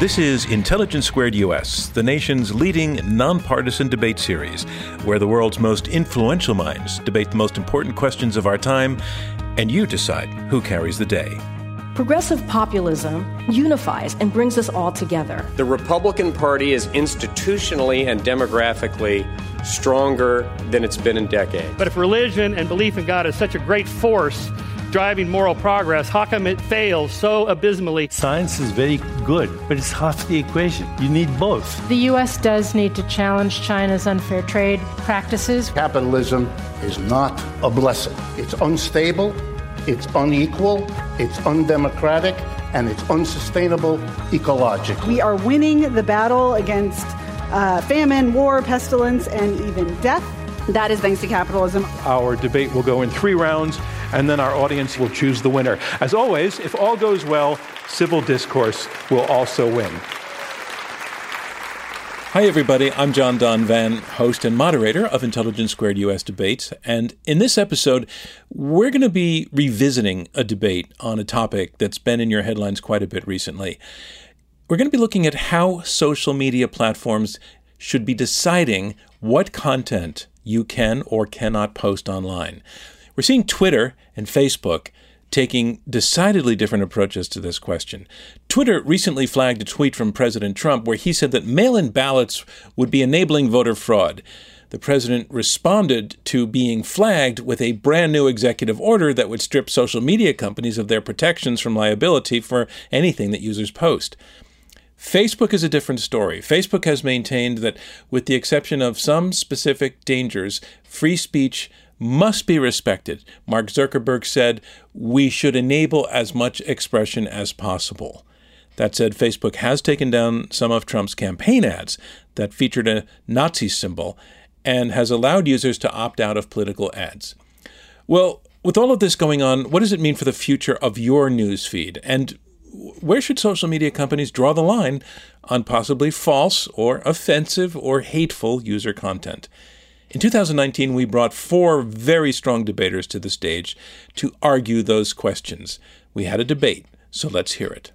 This is Intelligence Squared US, the nation's leading nonpartisan debate series, where the world's most influential minds debate the most important questions of our time, and you decide who carries the day. Progressive populism unifies and brings us all together. The Republican Party is institutionally and demographically stronger than it's been in decades. But if religion and belief in God is such a great force, driving moral progress, how come it fails so abysmally? Science is very good, but it's half the equation. You need both. The U.S. does need to challenge China's unfair trade practices. Capitalism is not a blessing, it's unstable, it's unequal, it's undemocratic, and it's unsustainable ecologically. We are winning the battle against uh, famine, war, pestilence, and even death. That is thanks to capitalism. Our debate will go in three rounds and then our audience will choose the winner. As always, if all goes well, civil discourse will also win. Hi, everybody. I'm John Donvan, host and moderator of Intelligence Squared US Debates. And in this episode, we're going to be revisiting a debate on a topic that's been in your headlines quite a bit recently. We're going to be looking at how social media platforms should be deciding what content you can or cannot post online. We're seeing Twitter and Facebook taking decidedly different approaches to this question. Twitter recently flagged a tweet from President Trump where he said that mail in ballots would be enabling voter fraud. The president responded to being flagged with a brand new executive order that would strip social media companies of their protections from liability for anything that users post. Facebook is a different story. Facebook has maintained that, with the exception of some specific dangers, free speech must be respected. Mark Zuckerberg said, We should enable as much expression as possible. That said, Facebook has taken down some of Trump's campaign ads that featured a Nazi symbol and has allowed users to opt out of political ads. Well, with all of this going on, what does it mean for the future of your news feed? And where should social media companies draw the line on possibly false or offensive or hateful user content? In 2019, we brought four very strong debaters to the stage to argue those questions. We had a debate, so let's hear it.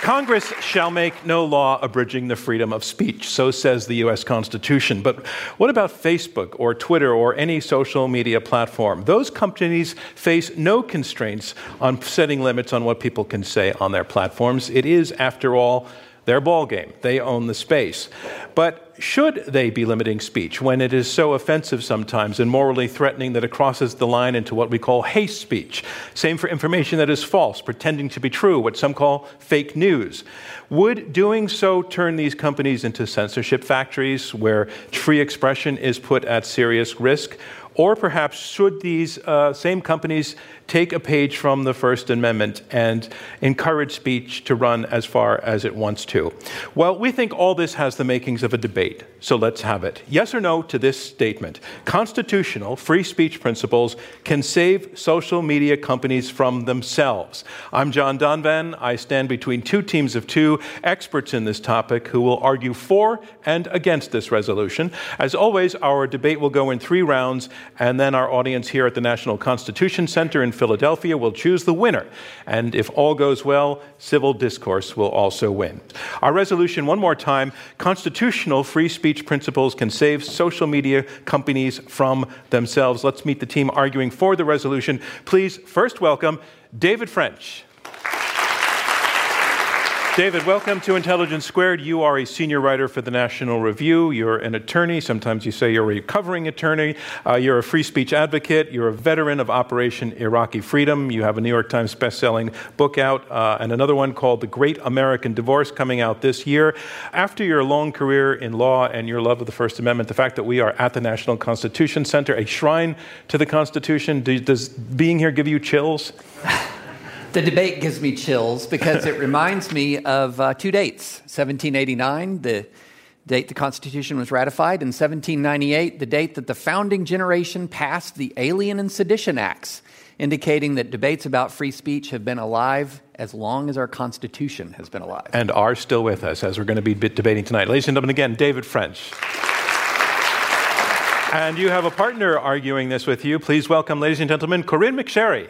Congress shall make no law abridging the freedom of speech, so says the U.S. Constitution. But what about Facebook or Twitter or any social media platform? Those companies face no constraints on setting limits on what people can say on their platforms. It is, after all, their ball game. They own the space. But should they be limiting speech when it is so offensive sometimes and morally threatening that it crosses the line into what we call hate speech? Same for information that is false, pretending to be true, what some call fake news. Would doing so turn these companies into censorship factories where free expression is put at serious risk? Or perhaps should these uh, same companies take a page from the First Amendment and encourage speech to run as far as it wants to? Well, we think all this has the makings of a debate, so let's have it. Yes or no to this statement Constitutional free speech principles can save social media companies from themselves. I'm John Donvan. I stand between two teams of two experts in this topic who will argue for and against this resolution. As always, our debate will go in three rounds, and then our audience here at the National Constitution Center in Philadelphia will choose the winner. And if all goes well, civil discourse will also win. Our resolution, one more time constitutional free speech principles can save social media companies from themselves. Let's meet the team arguing for the resolution. Please first welcome David French. David, welcome to Intelligence Squared. You are a senior writer for the National Review. You're an attorney. Sometimes you say you're a recovering attorney. Uh, you're a free speech advocate. You're a veteran of Operation Iraqi Freedom. You have a New York Times bestselling book out uh, and another one called The Great American Divorce coming out this year. After your long career in law and your love of the First Amendment, the fact that we are at the National Constitution Center, a shrine to the Constitution, does being here give you chills? The debate gives me chills because it reminds me of uh, two dates 1789, the date the Constitution was ratified, and 1798, the date that the founding generation passed the Alien and Sedition Acts, indicating that debates about free speech have been alive as long as our Constitution has been alive. And are still with us, as we're going to be debating tonight. Ladies and gentlemen, again, David French. And you have a partner arguing this with you. Please welcome, ladies and gentlemen, Corynne McSherry.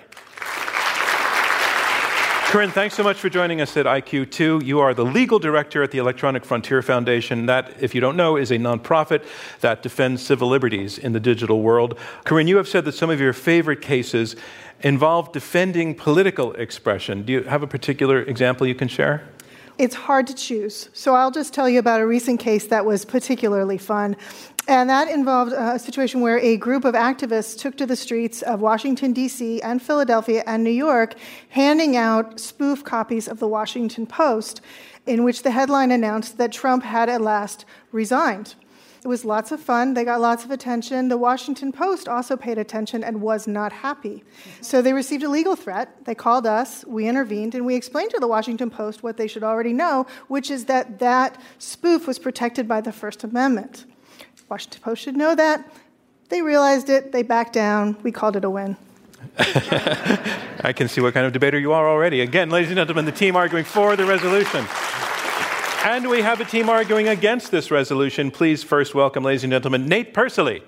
Corynne, thanks so much for joining us at IQ2. You are the legal director at the Electronic Frontier Foundation. That, if you don't know, is a nonprofit that defends civil liberties in the digital world. Corynne, you have said that some of your favorite cases involve defending political expression. Do you have a particular example you can share? It's hard to choose. So I'll just tell you about a recent case that was particularly fun. And that involved a situation where a group of activists took to the streets of Washington, D.C., and Philadelphia and New York, handing out spoof copies of the Washington Post, in which the headline announced that Trump had at last resigned. It was lots of fun. They got lots of attention. The Washington Post also paid attention and was not happy. So they received a legal threat. They called us, we intervened, and we explained to the Washington Post what they should already know, which is that that spoof was protected by the First Amendment. Washington Post should know that. They realized it, they backed down, we called it a win. I can see what kind of debater you are already. Again, ladies and gentlemen, the team arguing for the resolution. And we have a team arguing against this resolution. Please first welcome, ladies and gentlemen, Nate Persily.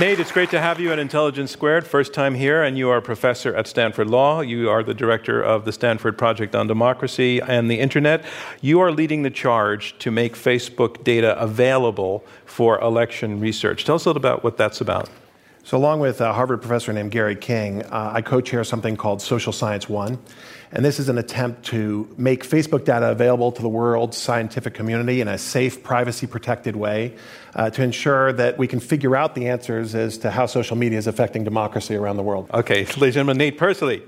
Nate, it's great to have you at Intelligence Squared. First time here, and you are a professor at Stanford Law. You are the director of the Stanford Project on Democracy and the Internet. You are leading the charge to make Facebook data available for election research. Tell us a little about what that's about. So, along with a Harvard professor named Gary King, uh, I co chair something called Social Science One. And this is an attempt to make Facebook data available to the world's scientific community in a safe, privacy protected way uh, to ensure that we can figure out the answers as to how social media is affecting democracy around the world. Okay, ladies and gentlemen, Nate Persily.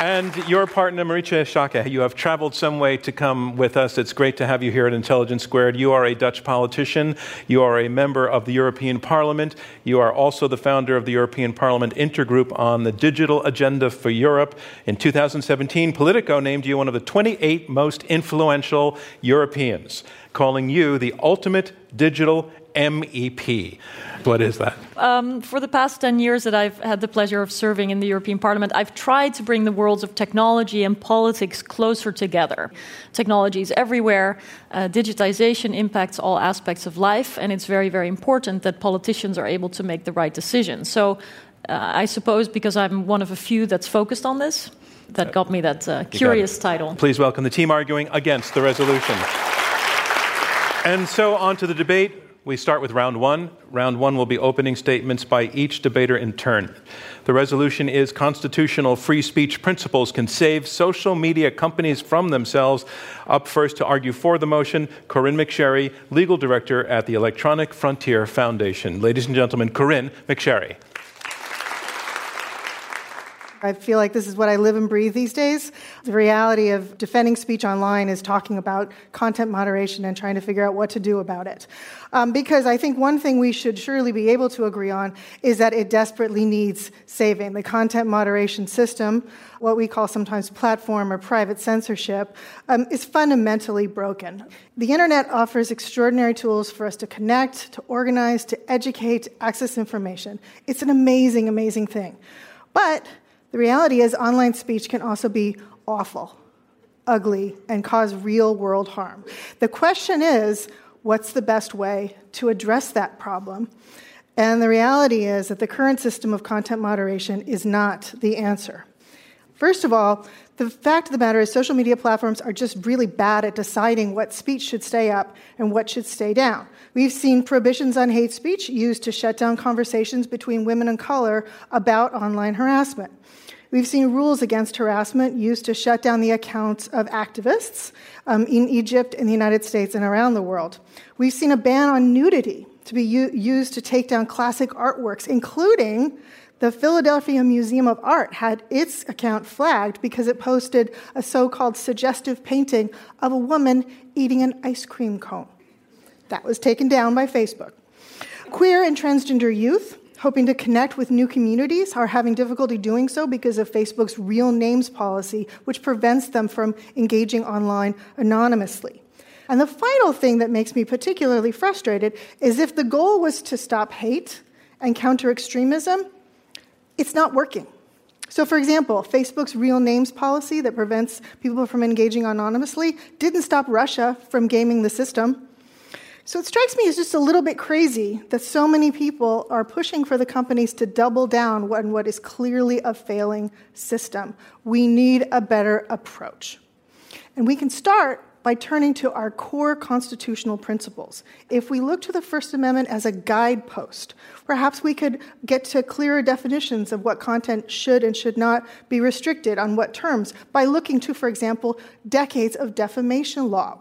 And your partner, Marietje Schaake, you have traveled some way to come with us. It's great to have you here at Intelligence Squared. You are a Dutch politician. You are a member of the European Parliament. You are also the founder of the European Parliament Intergroup on the Digital Agenda for Europe. In 2017, Politico named you one of the 28 most influential Europeans, calling you the ultimate digital MEP. What is that? Um, for the past 10 years that I've had the pleasure of serving in the European Parliament, I've tried to bring the worlds of technology and politics closer together. Technology is everywhere, uh, digitization impacts all aspects of life, and it's very, very important that politicians are able to make the right decisions. So uh, I suppose because I'm one of a few that's focused on this, that got me that uh, curious title. Please welcome the team arguing against the resolution. And so on to the debate. We start with round one. Round one will be opening statements by each debater in turn. The resolution is constitutional free speech principles can save social media companies from themselves. Up first to argue for the motion, Corynne McSherry, legal director at the Electronic Frontier Foundation. Ladies and gentlemen, Corynne McSherry. I feel like this is what I live and breathe these days. The reality of defending speech online is talking about content moderation and trying to figure out what to do about it. Um, because I think one thing we should surely be able to agree on is that it desperately needs saving. The content moderation system, what we call sometimes platform or private censorship, um, is fundamentally broken. The internet offers extraordinary tools for us to connect, to organize, to educate, access information. It's an amazing, amazing thing. But the reality is, online speech can also be awful, ugly, and cause real world harm. The question is, what's the best way to address that problem? And the reality is that the current system of content moderation is not the answer. First of all, the fact of the matter is, social media platforms are just really bad at deciding what speech should stay up and what should stay down. We've seen prohibitions on hate speech used to shut down conversations between women of color about online harassment. We've seen rules against harassment used to shut down the accounts of activists um, in Egypt, in the United States, and around the world. We've seen a ban on nudity to be u- used to take down classic artworks, including the Philadelphia Museum of Art had its account flagged because it posted a so called suggestive painting of a woman eating an ice cream cone. That was taken down by Facebook. Queer and transgender youth hoping to connect with new communities are having difficulty doing so because of Facebook's real names policy, which prevents them from engaging online anonymously. And the final thing that makes me particularly frustrated is if the goal was to stop hate and counter extremism, it's not working. So, for example, Facebook's real names policy that prevents people from engaging anonymously didn't stop Russia from gaming the system. So it strikes me as just a little bit crazy that so many people are pushing for the companies to double down on what is clearly a failing system. We need a better approach. And we can start by turning to our core constitutional principles. If we look to the First Amendment as a guidepost, perhaps we could get to clearer definitions of what content should and should not be restricted on what terms by looking to, for example, decades of defamation law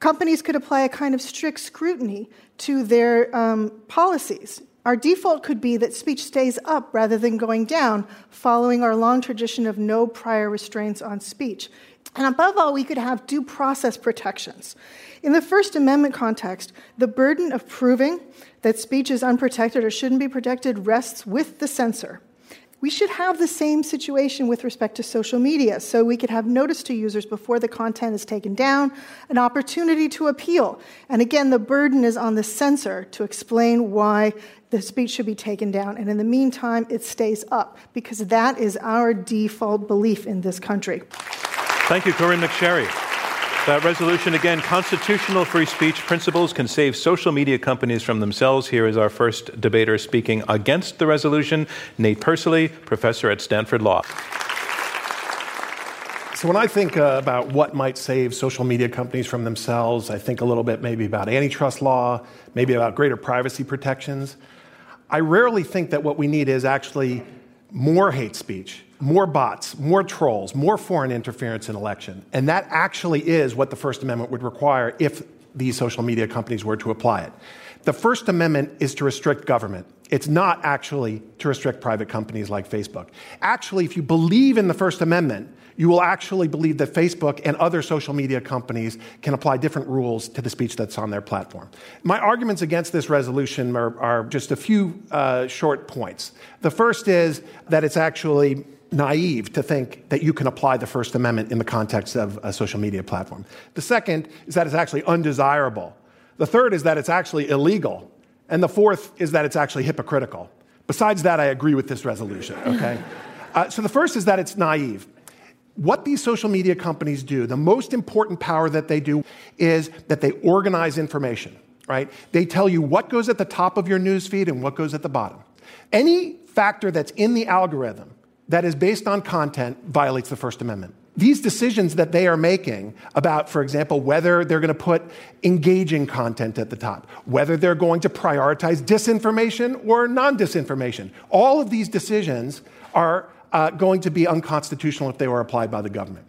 companies could apply a kind of strict scrutiny to their um, policies. Our default could be that speech stays up rather than going down, following our long tradition of no prior restraints on speech. And above all, we could have due process protections. In the First Amendment context, the burden of proving that speech is unprotected or shouldn't be protected rests with the censor. We should have the same situation with respect to social media, so we could have notice to users before the content is taken down, an opportunity to appeal. And again, the burden is on the censor to explain why the speech should be taken down. And in the meantime, it stays up, because that is our default belief in this country. Thank you, Corynne McSherry. That resolution again constitutional free speech principles can save social media companies from themselves. Here is our first debater speaking against the resolution Nate Persily, professor at Stanford Law. So, when I think uh, about what might save social media companies from themselves, I think a little bit maybe about antitrust law, maybe about greater privacy protections. I rarely think that what we need is actually more hate speech more bots, more trolls, more foreign interference in election. And that actually is what the First Amendment would require if these social media companies were to apply it. The First Amendment is to restrict government. It's not actually to restrict private companies like Facebook. Actually, if you believe in the First Amendment, you will actually believe that Facebook and other social media companies can apply different rules to the speech that's on their platform. My arguments against this resolution are, are just a few uh, short points. The first is that it's actually naive to think that you can apply the First Amendment in the context of a social media platform. The second is that it's actually undesirable. The third is that it's actually illegal. And the fourth is that it's actually hypocritical. Besides that, I agree with this resolution, okay? uh, so the first is that it's naive. What these social media companies do, the most important power that they do is that they organize information, right? They tell you what goes at the top of your newsfeed and what goes at the bottom. Any factor that's in the algorithm that is based on content violates the First Amendment. These decisions that they are making about, for example, whether they're going to put engaging content at the top, whether they're going to prioritize disinformation or non disinformation, all of these decisions are uh, going to be unconstitutional if they were applied by the government.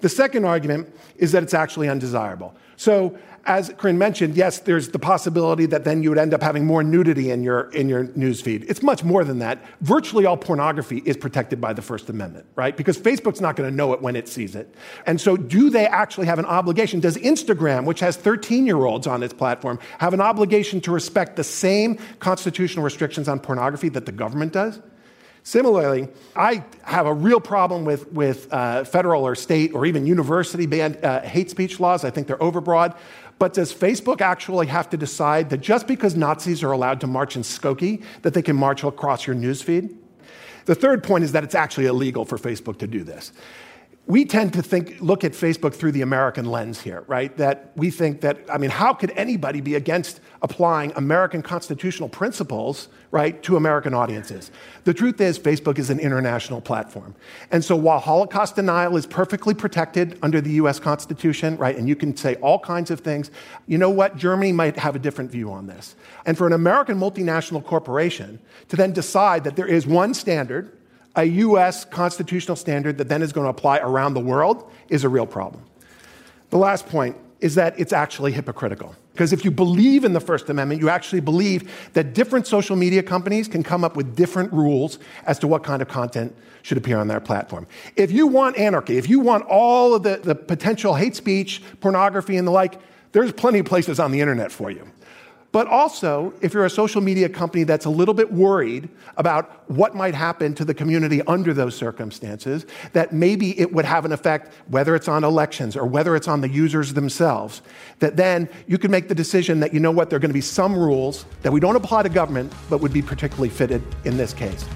The second argument is that it's actually undesirable. So as Corynne mentioned, yes, there's the possibility that then you would end up having more nudity in your in your news feed. It's much more than that. Virtually all pornography is protected by the First Amendment, right? Because Facebook's not going to know it when it sees it. And so do they actually have an obligation? Does Instagram, which has 13-year-olds on its platform, have an obligation to respect the same constitutional restrictions on pornography that the government does? Similarly, I have a real problem with, with uh, federal or state or even university banned uh, hate speech laws. I think they're overbroad. But does Facebook actually have to decide that just because Nazis are allowed to march in Skokie, that they can march across your newsfeed? The third point is that it's actually illegal for Facebook to do this we tend to think, look at Facebook through the American lens here, right? That we think that, I mean, how could anybody be against applying American constitutional principles, right, to American audiences? The truth is, Facebook is an international platform. And so while Holocaust denial is perfectly protected under the US Constitution, right, and you can say all kinds of things, you know what? Germany might have a different view on this. And for an American multinational corporation to then decide that there is one standard, a US constitutional standard that then is going to apply around the world is a real problem. The last point is that it's actually hypocritical. Because if you believe in the First Amendment, you actually believe that different social media companies can come up with different rules as to what kind of content should appear on their platform. If you want anarchy, if you want all of the, the potential hate speech, pornography, and the like, there's plenty of places on the internet for you. But also if you're a social media company that's a little bit worried about what might happen to the community under those circumstances, that maybe it would have an effect, whether it's on elections or whether it's on the users themselves, that then you can make the decision that, you know what, there are going to be some rules that we don't apply to government, but would be particularly fitted in this case.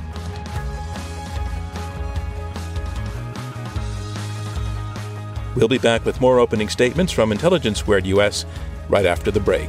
We'll be back with more opening statements from Intelligence Squared US right after the break.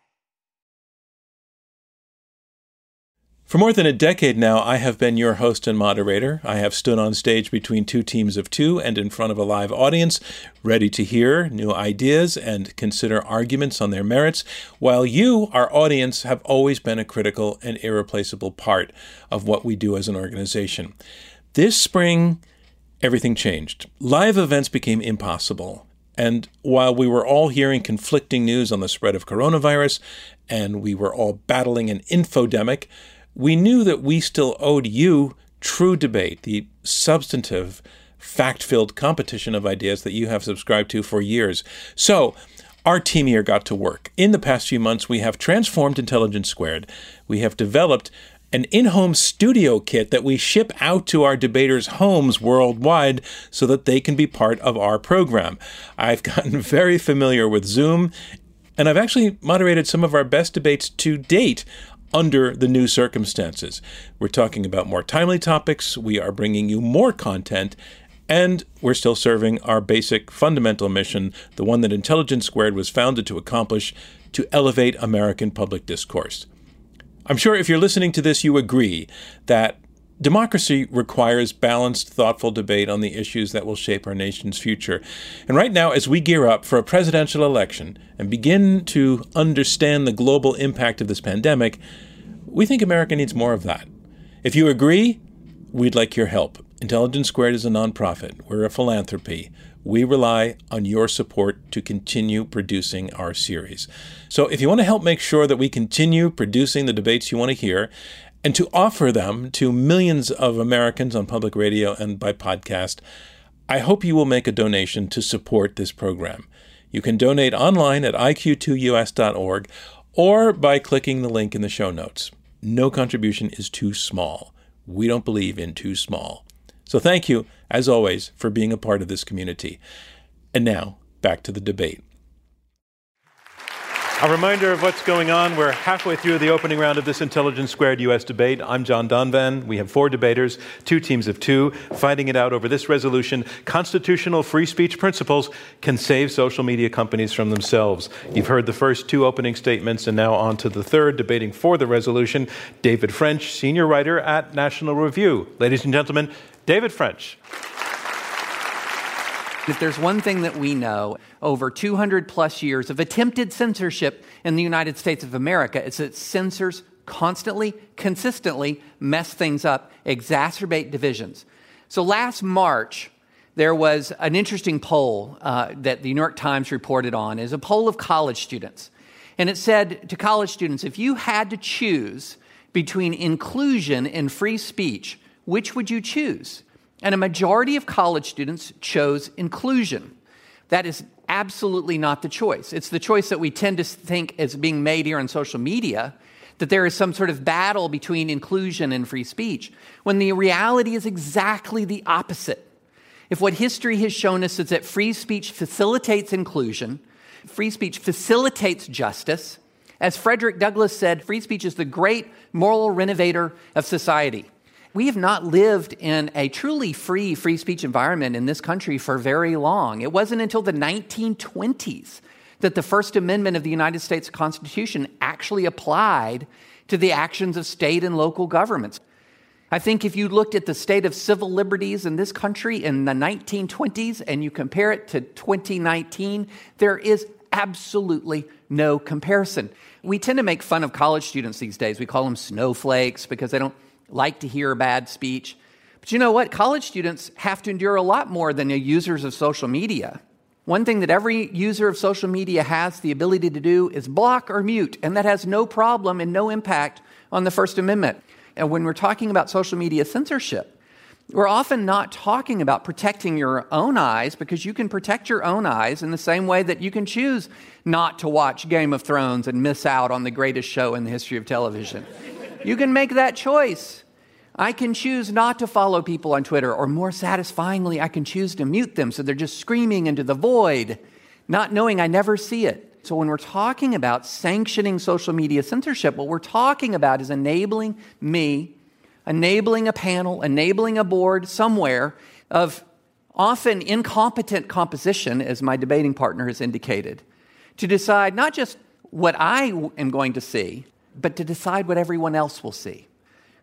For more than a decade now, I have been your host and moderator. I have stood on stage between two teams of two and in front of a live audience, ready to hear new ideas and consider arguments on their merits, while you, our audience, have always been a critical and irreplaceable part of what we do as an organization. This spring, everything changed. Live events became impossible. And while we were all hearing conflicting news on the spread of coronavirus, and we were all battling an infodemic, we knew that we still owed you true debate, the substantive, fact filled competition of ideas that you have subscribed to for years. So, our team here got to work. In the past few months, we have transformed Intelligence Squared. We have developed an in home studio kit that we ship out to our debaters' homes worldwide so that they can be part of our program. I've gotten very familiar with Zoom, and I've actually moderated some of our best debates to date under the new circumstances. We're talking about more timely topics, we are bringing you more content, and we're still serving our basic fundamental mission, the one that Intelligence Squared was founded to accomplish to elevate American public discourse. I'm sure if you're listening to this, you agree that democracy requires balanced, thoughtful debate on the issues that will shape our nation's future. And right now, as we gear up for a presidential election and begin to understand the global impact of this pandemic, we think America needs more of that. If you agree, we'd like your help. Intelligence Squared is a nonprofit. We're a philanthropy. We rely on your support to continue producing our series. So if you want to help make sure that we continue producing the debates you want to hear and to offer them to millions of Americans on public radio and by podcast, I hope you will make a donation to support this program. You can donate online at iq2us.org or by clicking the link in the show notes. No contribution is too small. We don't believe in too small. So thank you, as always, for being a part of this community. And now, back to the debate. A reminder of what's going on. We're halfway through the opening round of this Intelligence Squared U.S. debate. I'm John Donvan. We have four debaters, two teams of two, fighting it out over this resolution Constitutional free speech principles can save social media companies from themselves. You've heard the first two opening statements, and now on to the third, debating for the resolution. David French, senior writer at National Review. Ladies and gentlemen, David French. If there's one thing that we know over 200 plus years of attempted censorship in the United States of America, it's that censors constantly, consistently mess things up, exacerbate divisions. So last March, there was an interesting poll uh, that the New York Times reported on is a poll of college students. And it said to college students, if you had to choose between inclusion and free speech, which would you choose? And a majority of college students chose inclusion. That is absolutely not the choice. It's the choice that we tend to think is being made here on social media that there is some sort of battle between inclusion and free speech, when the reality is exactly the opposite. If what history has shown us is that free speech facilitates inclusion, free speech facilitates justice, as Frederick Douglass said, free speech is the great moral renovator of society. We have not lived in a truly free free speech environment in this country for very long. It wasn't until the 1920s that the First Amendment of the United States Constitution actually applied to the actions of state and local governments. I think if you looked at the state of civil liberties in this country in the 1920s and you compare it to 2019, there is absolutely no comparison. We tend to make fun of college students these days. We call them snowflakes because they don't like to hear bad speech. But you know what? College students have to endure a lot more than the users of social media. One thing that every user of social media has the ability to do is block or mute, and that has no problem and no impact on the First Amendment. And when we're talking about social media censorship, we're often not talking about protecting your own eyes because you can protect your own eyes in the same way that you can choose not to watch Game of Thrones and miss out on the greatest show in the history of television. You can make that choice. I can choose not to follow people on Twitter, or more satisfyingly, I can choose to mute them so they're just screaming into the void, not knowing I never see it. So, when we're talking about sanctioning social media censorship, what we're talking about is enabling me, enabling a panel, enabling a board somewhere of often incompetent composition, as my debating partner has indicated, to decide not just what I am going to see, but to decide what everyone else will see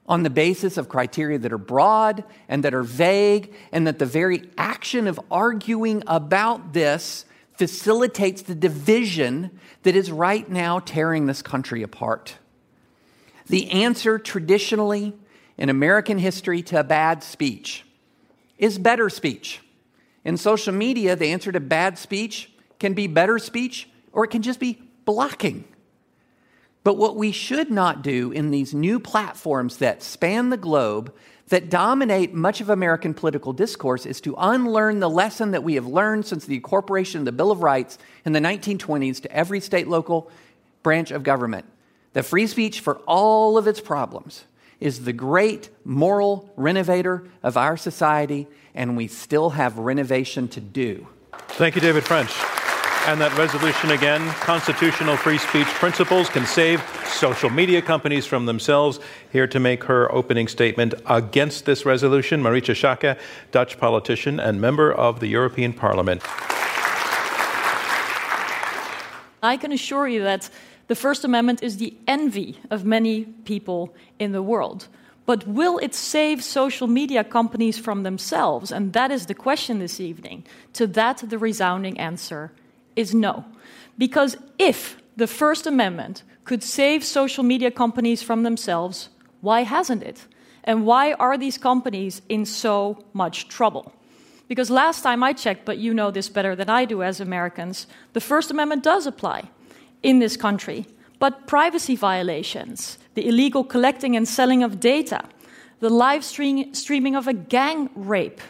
on the basis of criteria that are broad and that are vague, and that the very action of arguing about this facilitates the division that is right now tearing this country apart. The answer traditionally in American history to a bad speech is better speech. In social media, the answer to bad speech can be better speech or it can just be blocking. But what we should not do in these new platforms that span the globe that dominate much of American political discourse is to unlearn the lesson that we have learned since the incorporation of the Bill of Rights in the 1920s to every state local branch of government. The free speech, for all of its problems, is the great moral renovator of our society, and we still have renovation to do. Thank you, David French. And that resolution again constitutional free speech principles can save social media companies from themselves. Here to make her opening statement against this resolution, Marietje Schaake, Dutch politician and member of the European Parliament. I can assure you that the First Amendment is the envy of many people in the world. But will it save social media companies from themselves? And that is the question this evening. To that, the resounding answer is no. Because if the First Amendment could save social media companies from themselves, why hasn't it? And why are these companies in so much trouble? Because last time I checked, but you know this better than I do as Americans, the First Amendment does apply in this country. But privacy violations, the illegal collecting and selling of data, the live stream, streaming of a gang rape,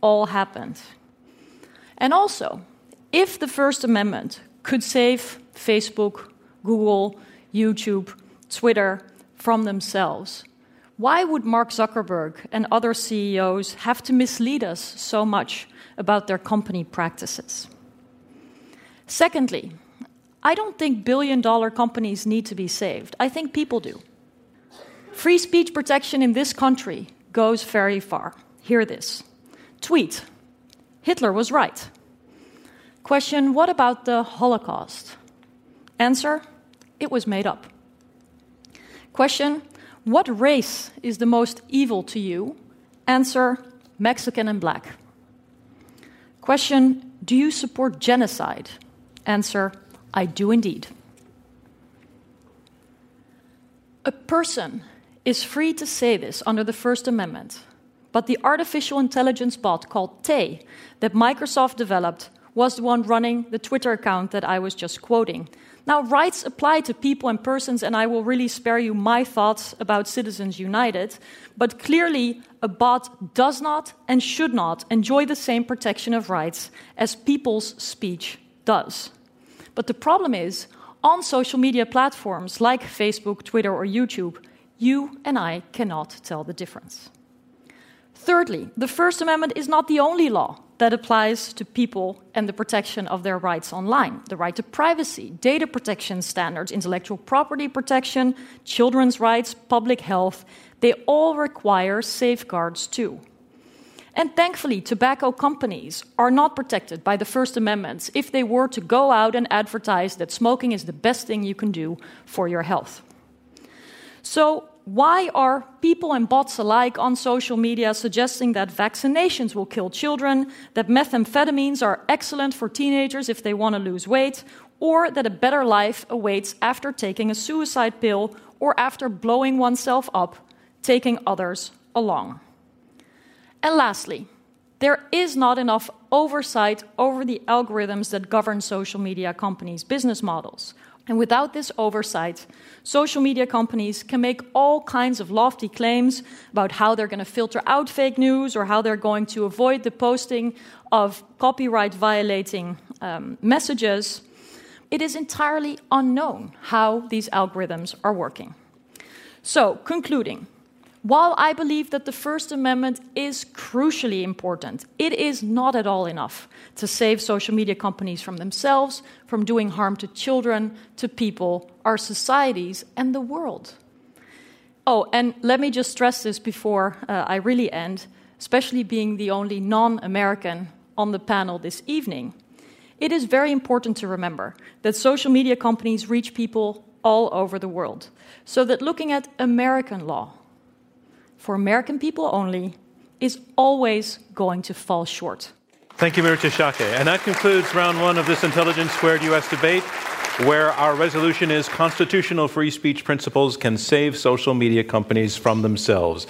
all happened. And also, if the First Amendment could save Facebook, Google, YouTube, Twitter from themselves, why would Mark Zuckerberg and other CEOs have to mislead us so much about their company practices? Secondly, I don't think billion dollar companies need to be saved. I think people do. Free speech protection in this country goes very far. Hear this tweet Hitler was right. Question What about the Holocaust? Answer It was made up. Question What race is the most evil to you? Answer Mexican and black. Question Do you support genocide? Answer I do indeed. A person is free to say this under the First Amendment, but the artificial intelligence bot called Tay that Microsoft developed was the one running the Twitter account that I was just quoting. Now, rights apply to people and persons, and I will really spare you my thoughts about Citizens United, but clearly, a bot does not and should not enjoy the same protection of rights as people's speech does. But the problem is, on social media platforms like Facebook, Twitter, or YouTube, you and I cannot tell the difference. Thirdly, the First Amendment is not the only law that applies to people and the protection of their rights online the right to privacy, data protection standards, intellectual property protection, children's rights, public health. They all require safeguards too. And thankfully, tobacco companies are not protected by the First Amendment if they were to go out and advertise that smoking is the best thing you can do for your health. So, Why are people and bots alike on social media suggesting that vaccinations will kill children, that methamphetamines are excellent for teenagers if they want to lose weight, or that a better life awaits after taking a suicide pill or after blowing oneself up, taking others along? And lastly, there is not enough oversight over the algorithms that govern social media companies' business models. And without this oversight, social media companies can make all kinds of lofty claims about how they're going to filter out fake news or how they're going to avoid the posting of copyright violating um, messages. It is entirely unknown how these algorithms are working. So, concluding, while I believe that the First Amendment is crucially important, it is not at all enough to save social media companies from themselves, from doing harm to children, to people, our societies, and the world. Oh, and let me just stress this before uh, I really end, especially being the only non American on the panel this evening. It is very important to remember that social media companies reach people all over the world, so that looking at American law, for American people only is always going to fall short. Thank you, Marietje Schaake. And that concludes round one of this Intelligence Squared U.S. debate, where our resolution is constitutional free speech principles can save social media companies from themselves.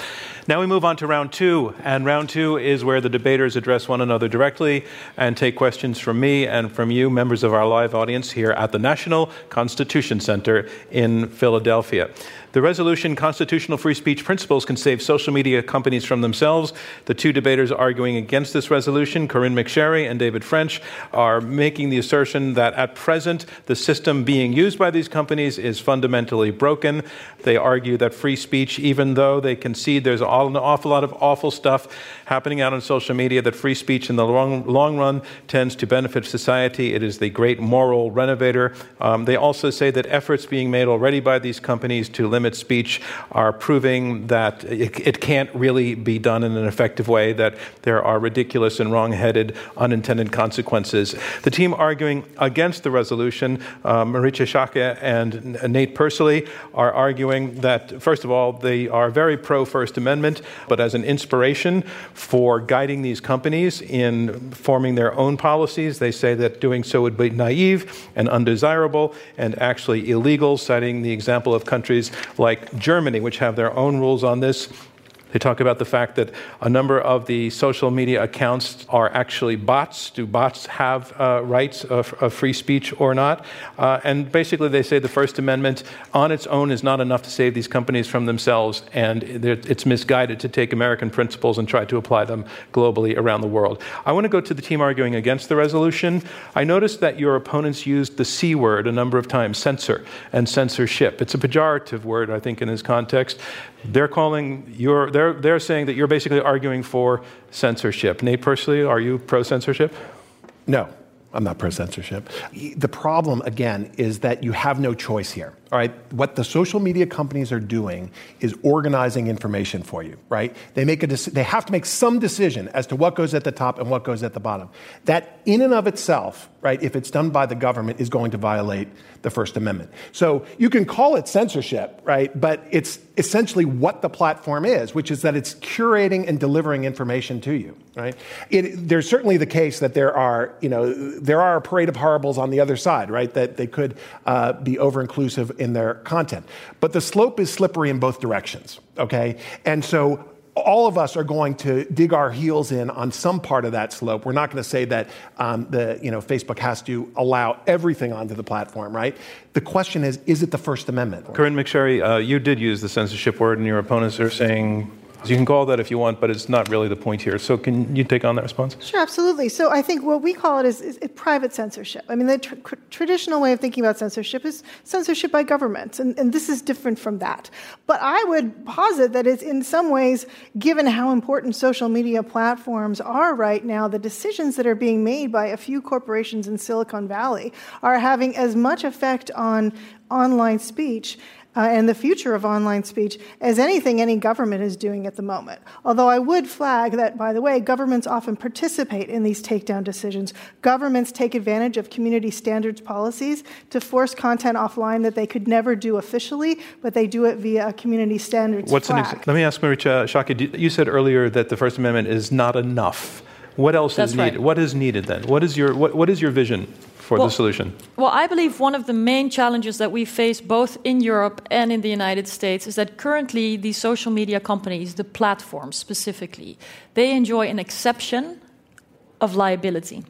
Now we move on to round two, and round two is where the debaters address one another directly and take questions from me and from you, members of our live audience here at the National Constitution Center in Philadelphia. The resolution, Constitutional Free Speech Principles Can Save Social Media Companies from Themselves. The two debaters arguing against this resolution, Corynne McSherry and David French, are making the assertion that at present the system being used by these companies is fundamentally broken. They argue that free speech, even though they concede there's an awful lot of awful stuff happening out on social media, that free speech in the long, long run tends to benefit society. It is the great moral renovator. Um, they also say that efforts being made already by these companies to limit limit speech are proving that it, it can't really be done in an effective way, that there are ridiculous and wrong headed unintended consequences. The team arguing against the resolution, uh, Marietje Schaake and Nate Persily, are arguing that, first of all, they are very pro First Amendment, but as an inspiration for guiding these companies in forming their own policies, they say that doing so would be naive and undesirable and actually illegal, citing the example of countries like Germany, which have their own rules on this. They talk about the fact that a number of the social media accounts are actually bots. Do bots have uh, rights of, of, free speech or not? Uh, and basically, they say the First Amendment on its own is not enough to save these companies from themselves, and it's misguided to take American principles and try to apply them globally around the world. I want to go to the team arguing against the resolution. I noticed that your opponents used the C word a number of times censor and censorship. It's a pejorative word, I think, in this context. They're calling your, they're, they're saying that you're basically arguing for censorship. Nate, Persily, are you pro censorship? No, I'm not pro censorship. The problem, again, is that you have no choice here. All right, what the social media companies are doing is organizing information for you, right? They make a they have to make some decision as to what goes at the top and what goes at the bottom. That in and of itself, right, if it's done by the government is going to violate the First Amendment. So you can call it censorship, right? But it's essentially what the platform is, which is that it's curating and delivering information to you, right? It, there's certainly the case that there are, you know, there are a parade of horribles on the other side, right? That they could uh, be over inclusive in their content. But the slope is slippery in both directions, okay? And so all of us are going to dig our heels in on some part of that slope. We're not going to say that um, the you know Facebook has to allow everything onto the platform, right? The question is, is it the First Amendment? Corynne McSherry, uh, you did use the censorship word, and your opponents are saying you can call that if you want, but it's not really the point here. So, can you take on that response? Sure, absolutely. So, I think what we call it is, is private censorship. I mean, the tr- traditional way of thinking about censorship is censorship by government, and, and this is different from that. But I would posit that it's in some ways, given how important social media platforms are right now, the decisions that are being made by a few corporations in Silicon Valley are having as much effect on online speech uh, and the future of online speech as anything any government is doing at the moment. Although I would flag that, by the way, governments often participate in these takedown decisions. Governments take advantage of community standards policies to force content offline that they could never do officially, but they do it via a community standards What's flag. An ex- Let me ask Marietje Schaake, you said earlier that the First Amendment is not enough. What else That's is needed? right. What is needed then? What is your, what, what is your vision for Well- the solution? Well, I believe one of the main challenges that we face both in Europe and in the United States is that currently the social media companies, the platforms specifically, they enjoy an exception of liability.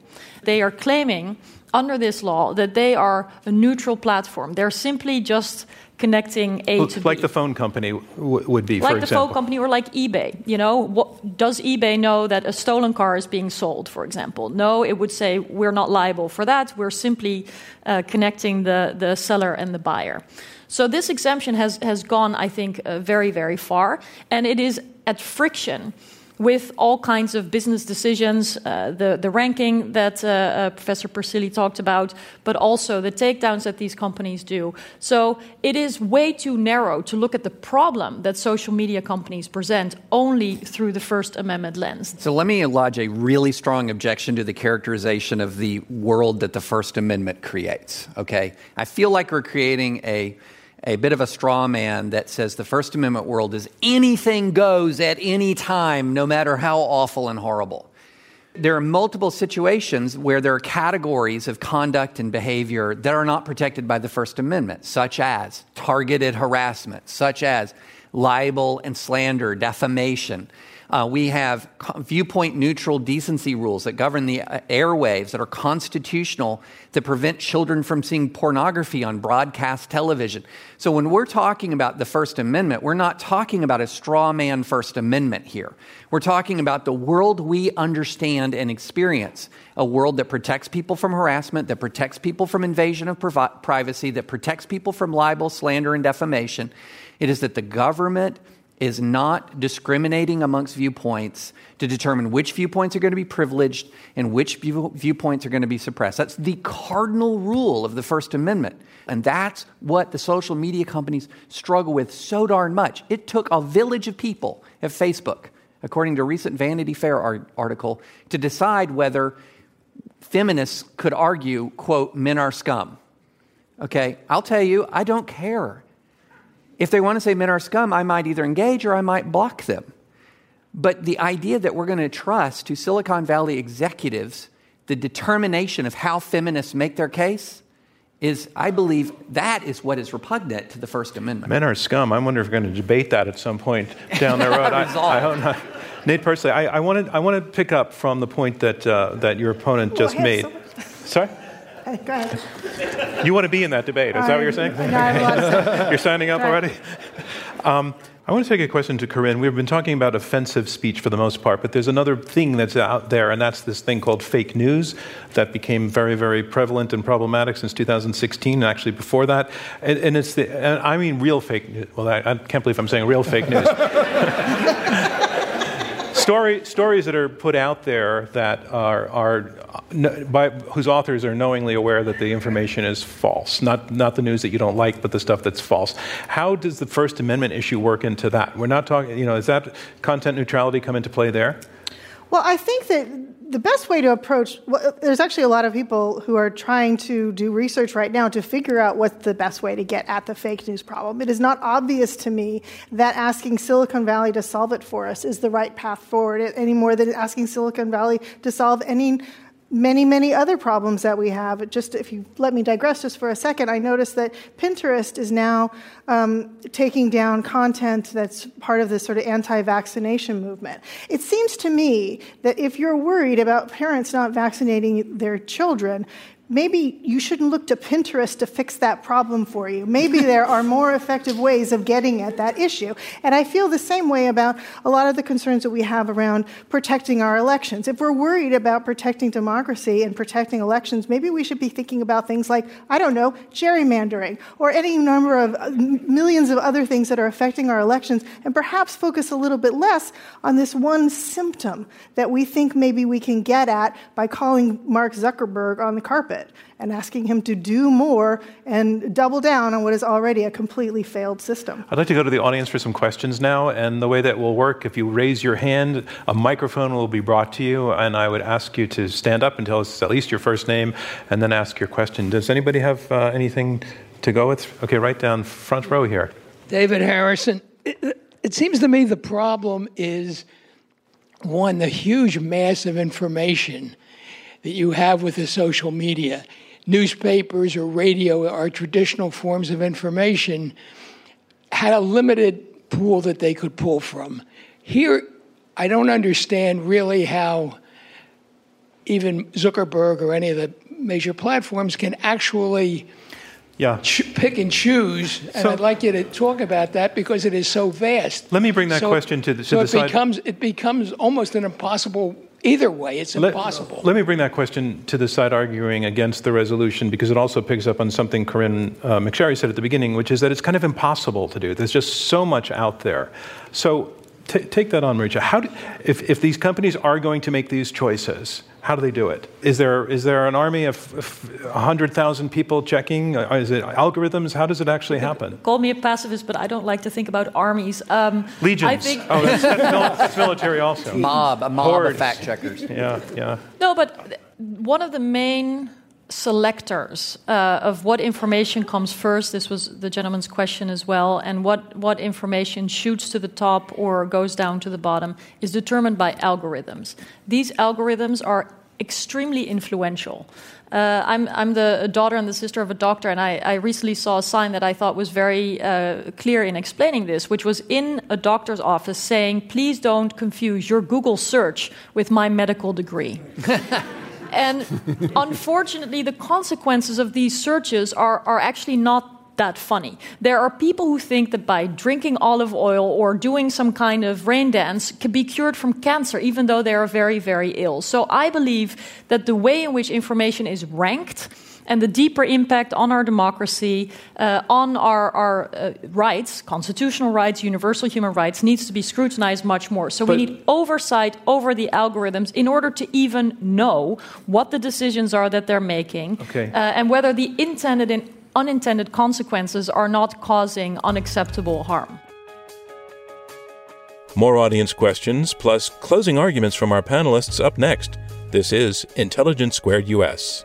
They are claiming under this law that they are a neutral platform. They're simply just connecting A to B. like the phone company w- would be, like the example. phone company or like eBay. You know, what, does eBay know that a stolen car is being sold, for example? No, it would say we're not liable for that. We're simply uh, connecting the, the seller and the buyer. So this exemption has, has gone, I think, uh, very, very far, and it is at friction with all kinds of business decisions, uh, the, the ranking that uh, uh, Professor Persily talked about, but also the takedowns that these companies do. So it is way too narrow to look at the problem that social media companies present only through the First Amendment lens. So let me lodge a really strong objection to the characterization of the world that the First Amendment creates. Okay? I feel like we're creating a a bit of a straw man that says the First Amendment world is anything goes at any time, no matter how awful and horrible. There are multiple situations where there are categories of conduct and behavior that are not protected by the First Amendment, such as targeted harassment, such as libel and slander, defamation. Uh, we have viewpoint neutral decency rules that govern the uh, airwaves that are constitutional that prevent children from seeing pornography on broadcast television. So, when we're talking about the First Amendment, we're not talking about a straw man First Amendment here. We're talking about the world we understand and experience a world that protects people from harassment, that protects people from invasion of privacy, that protects people from libel, slander, and defamation. It is that the government is not discriminating amongst viewpoints to determine which viewpoints are going to be privileged and which view- viewpoints are going to be suppressed. That's the cardinal rule of the First Amendment. And that's what the social media companies struggle with so darn much. It took a village of people at Facebook, according to a recent Vanity Fair ar- article, to decide whether feminists could argue, quote, men are scum. Okay, I'll tell you, I don't care. If they want to say men are scum, I might either engage or I might block them. But the idea that we're going to trust to Silicon Valley executives the determination of how feminists make their case is, I believe, that is what is repugnant to the First Amendment. Men are scum. I wonder if we're going to debate that at some point down the road. I, I hope not. Nate Persily, I, I, wanted, I want to pick up from the point that, uh, that your opponent just Well, hey, made. Sorry? Go ahead. You want to be in that debate. Is that what you're saying? No, I have a lot to. You're signing up already? Um, I want to take a question to Corynne. We've been talking about offensive speech for the most part, but there's another thing that's out there, and that's this thing called fake news that became very, very prevalent and problematic since 2016, and actually before that. And, and it's the, and I mean real fake news. Well, I, I can't believe I'm saying real fake news. Story, stories that are put out there that are, are by, whose authors are knowingly aware that the information is false, not, not the news that you don't like, but the stuff that's false. How does the First Amendment issue work into that? We're not talking, you know, is that content neutrality come into play there? Well, I think that the best way to approach well, there's actually a lot of people who are trying to do research right now to figure out what's the best way to get at the fake news problem. It is not obvious to me that asking Silicon Valley to solve it for us is the right path forward any more than asking Silicon Valley to solve any many, many other problems that we have. Just if you let me digress just for a second, I noticed that Pinterest is now um, taking down content that's part of this sort of anti vaccination movement. It seems to me that if you're worried about parents not vaccinating their children, maybe you shouldn't look to Pinterest to fix that problem for you. Maybe there are more effective ways of getting at that issue. And I feel the same way about a lot of the concerns that we have around protecting our elections. If we're worried about protecting democracy and protecting elections, maybe we should be thinking about things like, I don't know, gerrymandering or any number of uh, millions of other things that are affecting our elections and perhaps focus a little bit less on this one symptom that we think maybe we can get at by calling Mark Zuckerberg on the carpet. It and asking him to do more and double down on what is already a completely failed system. I'd like to go to the audience for some questions now. And the way that will work, if you raise your hand, a microphone will be brought to you. And I would ask you to stand up and tell us at least your first name and then ask your question. Does anybody have uh, anything to go with? Okay, right down front row here. David Harrison. It, it seems to me the problem is one, the huge mass of information that you have with the social media newspapers or radio are traditional forms of information had a limited pool that they could pull from. Here, I don't understand really how even Zuckerberg or any of the major platforms can actually yeah. Ch- pick and choose. And so, I'd like you to talk about that because it is so vast. Let me bring that so, question to the, to so the it side. Becomes, it becomes almost an impossible Either way, it's let, impossible. Let me bring that question to the side arguing against the resolution because it also picks up on something Corynne uh, McSherry said at the beginning, which is that it's kind of impossible to do. There's just so much out there. So t- take that on, Marietje. How do, if, if these companies are going to make these choices, how do they do it? Is there, is there an army of, of 100,000 people checking? Uh, is it algorithms? How does it actually happen? Call me a pacifist, but I don't like to think about armies. Um, Legions. I think oh, that's, that's, that's, military also. Mob, a mob Hordes. of fact checkers. Yeah, yeah. No, but one of the main selectors uh, of what information comes first. This was the gentleman's question as well, and what what information shoots to the top or goes down to the bottom is determined by algorithms. These algorithms are extremely influential. Uh, I'm, I'm the daughter and the sister of a doctor, and I, I recently saw a sign that I thought was very uh, clear in explaining this, which was in a doctor's office saying, Please don't confuse your Google search with my medical degree. And unfortunately, the consequences of these searches are, are actually not that funny. There are people who think that by drinking olive oil or doing some kind of rain dance can be cured from cancer, even though they are very, very ill. So I believe that the way in which information is ranked and the deeper impact on our democracy, uh, on our, our uh, rights, constitutional rights, universal human rights, needs to be scrutinized much more. So but we need oversight over the algorithms in order to even know what the decisions are that they're making okay. uh, and whether the intended and unintended consequences are not causing unacceptable harm. More audience questions, plus closing arguments from our panelists up next. This is Intelligence Squared US.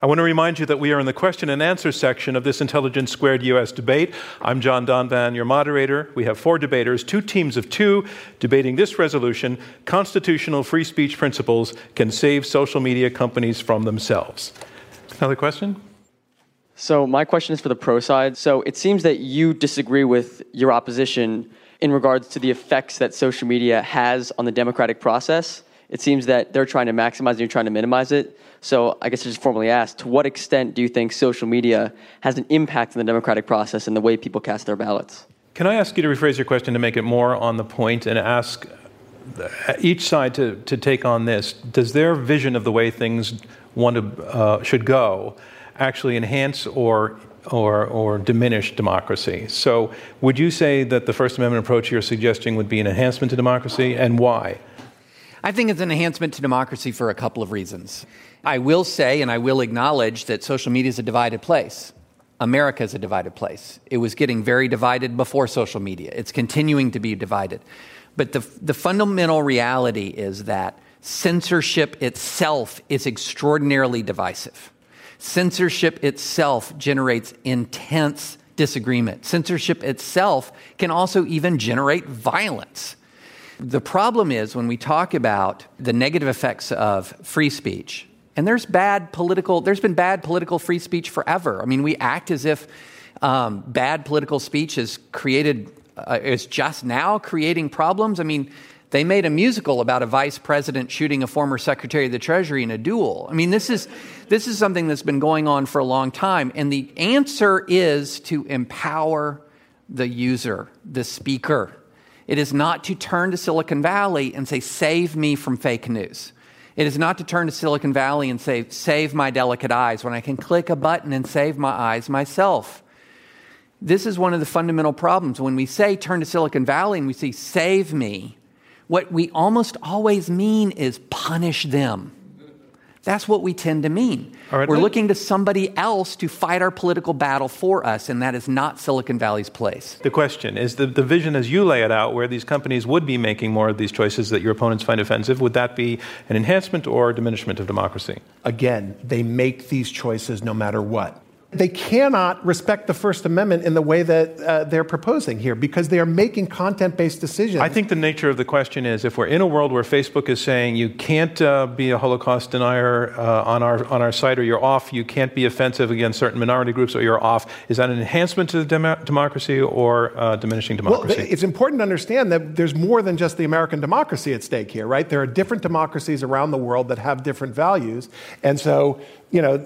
I want to remind you that we are in the question and answer section of this Intelligence Squared US debate. I'm John Donvan, your moderator. We have four debaters, two teams of two, debating this resolution Constitutional free speech principles can save social media companies from themselves. Another question? So, my question is for the pro side. So, it seems that you disagree with your opposition in regards to the effects that social media has on the democratic process. It seems that they're trying to maximize and you're trying to minimize it. So I guess I just formally ask, to what extent do you think social media has an impact on the democratic process and the way people cast their ballots? Can I ask you to rephrase your question to make it more on the point and ask each side to, to take on this? Does their vision of the way things want to, uh, should go actually enhance or or, or diminish democracy. So, would you say that the First Amendment approach you're suggesting would be an enhancement to democracy, and why? I think it's an enhancement to democracy for a couple of reasons. I will say and I will acknowledge that social media is a divided place. America is a divided place. It was getting very divided before social media. It's continuing to be divided. But the, the fundamental reality is that censorship itself is extraordinarily divisive. Censorship itself generates intense disagreement. Censorship itself can also even generate violence. The problem is when we talk about the negative effects of free speech, and there's bad political, there's been bad political free speech forever. I mean, we act as if um, bad political speech is created, uh, is just now creating problems. I mean, They made a musical about a vice president shooting a former secretary of the Treasury in a duel. I mean, this is, this is something that's been going on for a long time. And the answer is to empower the user, the speaker. It is not to turn to Silicon Valley and say, save me from fake news. It is not to turn to Silicon Valley and say, save my delicate eyes, when I can click a button and save my eyes myself. This is one of the fundamental problems. When we say turn to Silicon Valley and we say, save me, what we almost always mean is punish them. That's what we tend to mean. Right, We're looking to somebody else to fight our political battle for us, and that is not Silicon Valley's place. The question is the, the vision as you lay it out, where these companies would be making more of these choices that your opponents find offensive, would that be an enhancement or a diminishment of democracy? Again, they make these choices no matter what. They cannot respect the First Amendment in the way that uh, they're proposing here because they are making content based decisions. I think the nature of the question is if we're in a world where Facebook is saying you can't uh, be a Holocaust denier uh, on, our, on our site or you're off, you can't be offensive against certain minority groups or you're off, is that an enhancement to the dem- democracy or uh, diminishing democracy? Well, it's important to understand that there's more than just the American democracy at stake here, right? There are different democracies around the world that have different values. And so you know,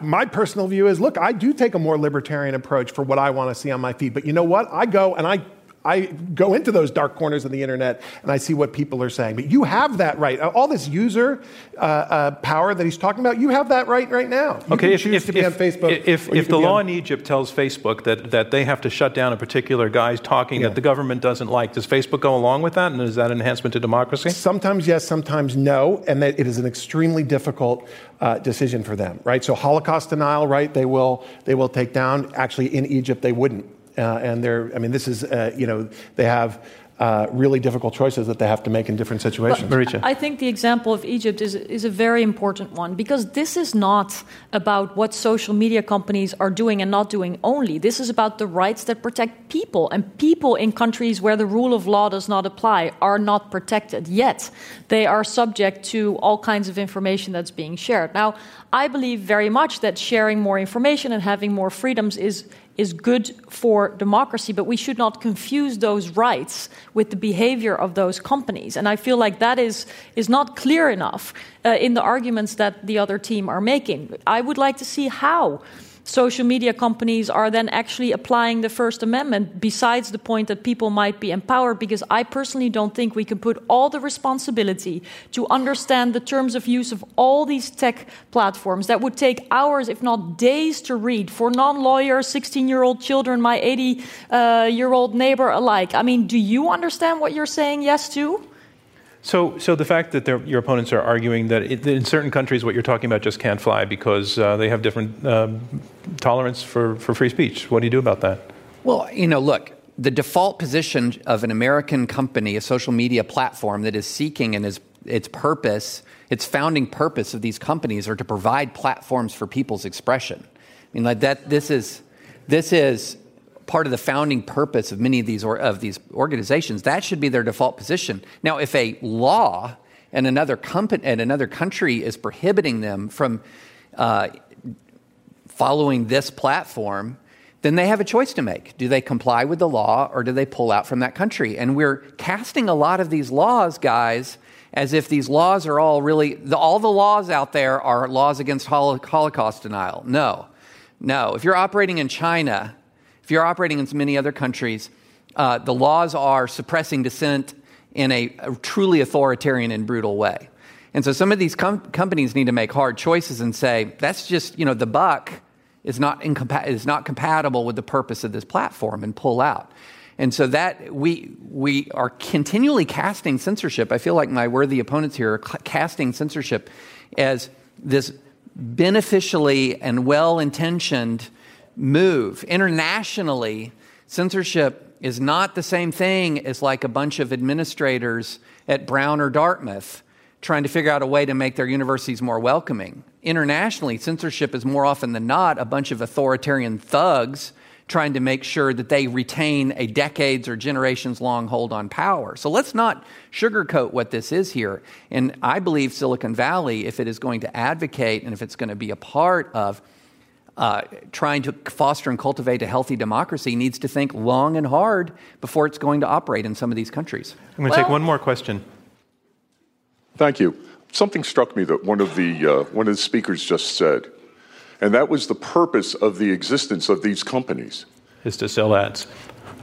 my personal view is look, I do take a more libertarian approach for what I want to see on my feed. But you know what? I go and I I go into those dark corners of the internet and I see what people are saying. But you have that right. All this user uh, uh, power that he's talking about, you have that right right now. You okay, if, choose if, to be if, on Facebook. If, if the law on... in Egypt tells Facebook that, that they have to shut down a particular guy talking yeah. that the government doesn't like, does Facebook go along with that? And is that an enhancement to democracy? Sometimes yes, sometimes no. And that it is an extremely difficult uh, decision for them, right? So Holocaust denial, right? They will, they will take down. Actually, in Egypt, they wouldn't. Uh, and they're, I mean, this is, uh, you know, they have uh, really difficult choices that they have to make in different situations. Marietje. I think the example of Egypt is, is a very important one because this is not about what social media companies are doing and not doing only. This is about the rights that protect people. And people in countries where the rule of law does not apply are not protected yet. They are subject to all kinds of information that's being shared. Now, I believe very much that sharing more information and having more freedoms is is good for democracy, but we should not confuse those rights with the behavior of those companies. And I feel like that is, is not clear enough uh, in the arguments that the other team are making. I would like to see how social media companies are then actually applying the First Amendment, besides the point that people might be empowered, because I personally don't think we can put all the responsibility to understand the terms of use of all these tech platforms that would take hours, if not days, to read for non lawyers, 16 year old children, my 80 uh, year old neighbor alike. I mean, do you understand what you're saying yes to? So, so the fact that your opponents are arguing that, it, that, in certain countries what you're talking about just can't fly because uh, they have different um, tolerance for, for free speech. What do you do about that? Well, you know, look, the default position of an American company, a social media platform that is seeking and is its purpose, its founding purpose of these companies are to provide platforms for people's expression. I mean, like that. This is this is part of the founding purpose of many of these, or, of these organizations. That should be their default position. Now, if a law and another company and another country is prohibiting them from uh, following this platform, then they have a choice to make. Do they comply with the law or do they pull out from that country? And we're casting a lot of these laws, guys, as if these laws are all really, the, all the laws out there are laws against Holocaust denial. No. No. If you're operating in China, if you're operating in many other countries, uh, the laws are suppressing dissent in a, a, truly authoritarian and brutal way. And so some of these com- companies need to make hard choices and say, that's just, you know, the buck is not, incompa- is not compatible with the purpose of this platform and pull out. And so that we, we are continually casting censorship. I feel like my worthy opponents here are casting censorship as this beneficially and well intentioned move. Internationally, censorship is not the same thing as like a bunch of administrators at Brown or Dartmouth trying to figure out a way to make their universities more welcoming. Internationally, censorship is more often than not a bunch of authoritarian thugs trying to make sure that they retain a decades or generations long hold on power. So let's not sugarcoat what this is here. And I believe Silicon Valley, if it is going to advocate and if it's going to be a part of uh, trying to foster and cultivate a healthy democracy needs to think long and hard before it's going to operate in some of these countries. I'm going to well, take one more question. Thank you. Something struck me that one of the uh, one of the speakers just said, and that was the purpose of the existence of these companies is to sell ads.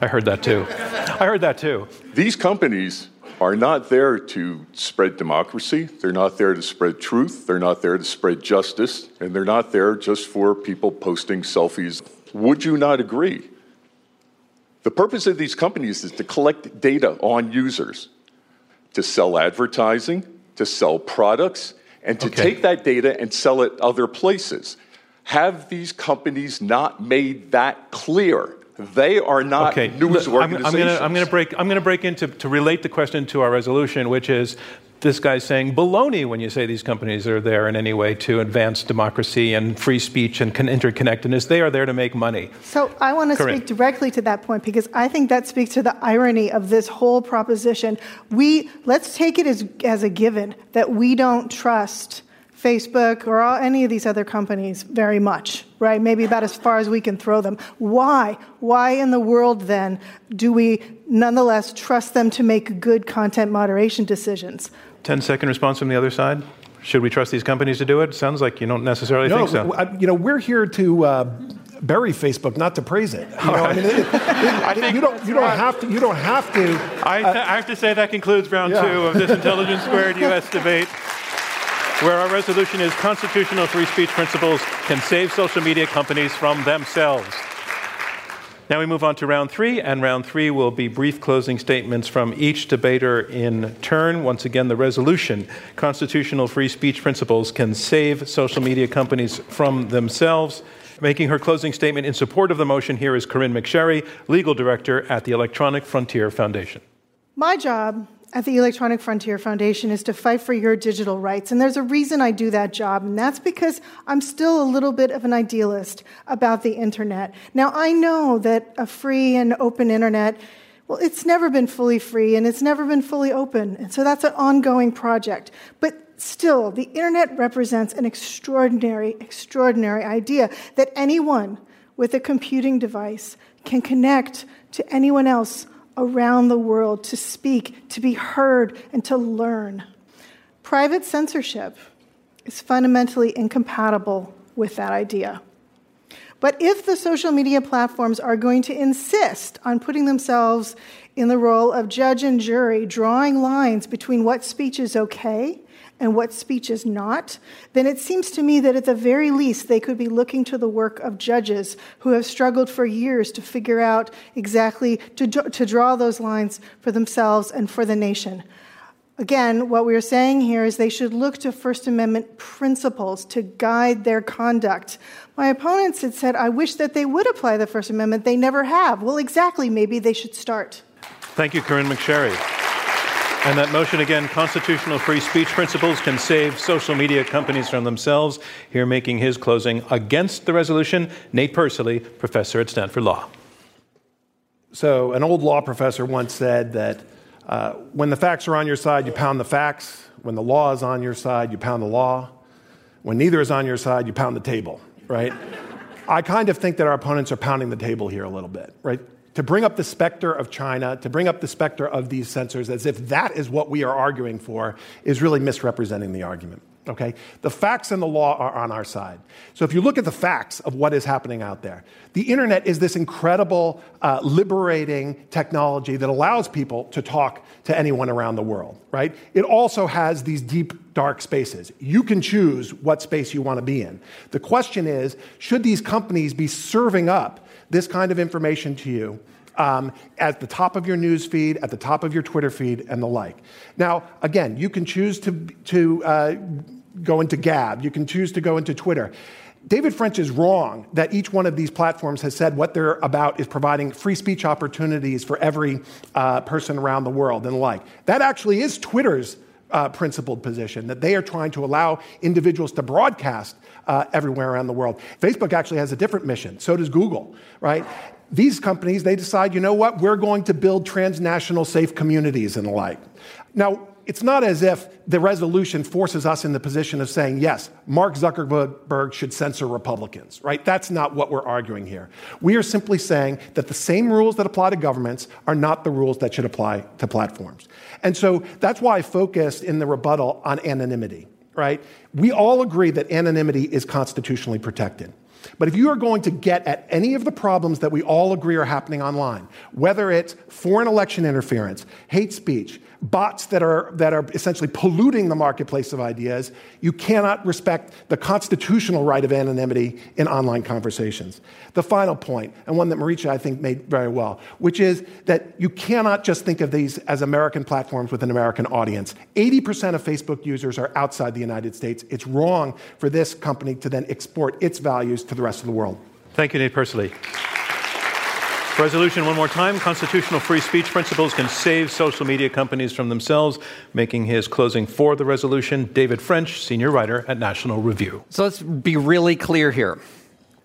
I heard that too. I heard that too. These companies are not there to spread democracy. They're not there to spread truth. They're not there to spread justice. And they're not there just for people posting selfies. Would you not agree? The purpose of these companies is to collect data on users, to sell advertising, to sell products, and to okay. take that data and sell it other places. Have these companies not made that clear? They are not okay. news I'm. I'm going to break. I'm going to break into to relate the question to our resolution, which is this guy's saying baloney when you say these companies are there in any way to advance democracy and free speech and interconnectedness. They are there to make money. So I want to Corynne. speak directly to that point because I think that speaks to the irony of this whole proposition. We let's take it as as a given that we don't trust Facebook or any of these other companies very much, right? Maybe about as far as we can throw them. Why? Why in the world then do we nonetheless trust them to make good content moderation decisions? 10 second response from the other side. Should we trust these companies to do it? Sounds like you don't necessarily no, think so. You know, we're here to uh, bury Facebook, not to praise it. You know, I mean, it, it, I think you don't you don't have to you don't have to. I, uh, I have to say that concludes round yeah. two of this Intelligence Squared U.S. debate where our resolution is constitutional free speech principles can save social media companies from themselves. Now we move on to round three, and round three will be brief closing statements from each debater in turn. Once again, the resolution constitutional free speech principles can save social media companies from themselves. Making her closing statement in support of the motion here is Corynne McSherry, legal director at the Electronic Frontier Foundation. My job at the Electronic Frontier Foundation is to fight for your digital rights. And there's a reason I do that job, and that's because I'm still a little bit of an idealist about the internet. Now, I know that a free and open internet, well, it's never been fully free and it's never been fully open. And so that's an ongoing project. But still, the internet represents an extraordinary, extraordinary idea that anyone with a computing device can connect to anyone else around the world to speak, to be heard, and to learn. Private censorship is fundamentally incompatible with that idea. But if the social media platforms are going to insist on putting themselves in the role of judge and jury, drawing lines between what speech is okay and what speech is not, then it seems to me that at the very least they could be looking to the work of judges who have struggled for years to figure out exactly, to, to draw those lines for themselves and for the nation. Again, what we're saying here is they should look to First Amendment principles to guide their conduct. My opponents had said, I wish that they would apply the First Amendment. They never have. Well, exactly, maybe they should start. Thank you, Corynne McSherry. And that motion again constitutional free speech principles can save social media companies from themselves. Here making his closing against the resolution, Nate Persily, professor at Stanford Law. So, an old law professor once said that uh, when the facts are on your side, you pound the facts. When the law is on your side, you pound the law. When neither is on your side, you pound the table, right? I kind of think that our opponents are pounding the table here a little bit, right? To bring up the specter of China, to bring up the specter of these censors as if that is what we are arguing for, is really misrepresenting the argument. Okay? The facts and the law are on our side. So if you look at the facts of what is happening out there, the internet is this incredible, uh, liberating technology that allows people to talk to anyone around the world, right? It also has these deep, dark spaces. You can choose what space you want to be in. The question is should these companies be serving up this kind of information to you um, at the top of your news feed, at the top of your Twitter feed, and the like. Now, again, you can choose to, to uh, go into Gab, you can choose to go into Twitter. David French is wrong that each one of these platforms has said what they're about is providing free speech opportunities for every uh, person around the world and the like. That actually is Twitter's uh, principled position, that they are trying to allow individuals to broadcast uh, everywhere around the world. Facebook actually has a different mission. So does Google, right? These companies, they decide, you know what, we're going to build transnational safe communities and the like. Now, it's not as if the resolution forces us in the position of saying, yes, Mark Zuckerberg should censor Republicans, right? That's not what we're arguing here. We are simply saying that the same rules that apply to governments are not the rules that should apply to platforms. And so that's why I focused in the rebuttal on anonymity, right? We all agree that anonymity is constitutionally protected. But if you are going to get at any of the problems that we all agree are happening online, whether it's foreign election interference, hate speech, bots that are, that are essentially polluting the marketplace of ideas, you cannot respect the constitutional right of anonymity in online conversations. The final point, and one that Marietje, I think, made very well, which is that you cannot just think of these as American platforms with an American audience. 80% of Facebook users are outside the United States. It's wrong for this company to then export its values to the rest of the world. Thank you, Nate Persily. Resolution one more time. Constitutional free speech principles can save social media companies from themselves. Making his closing for the resolution, David French, senior writer at National Review. So let's be really clear here.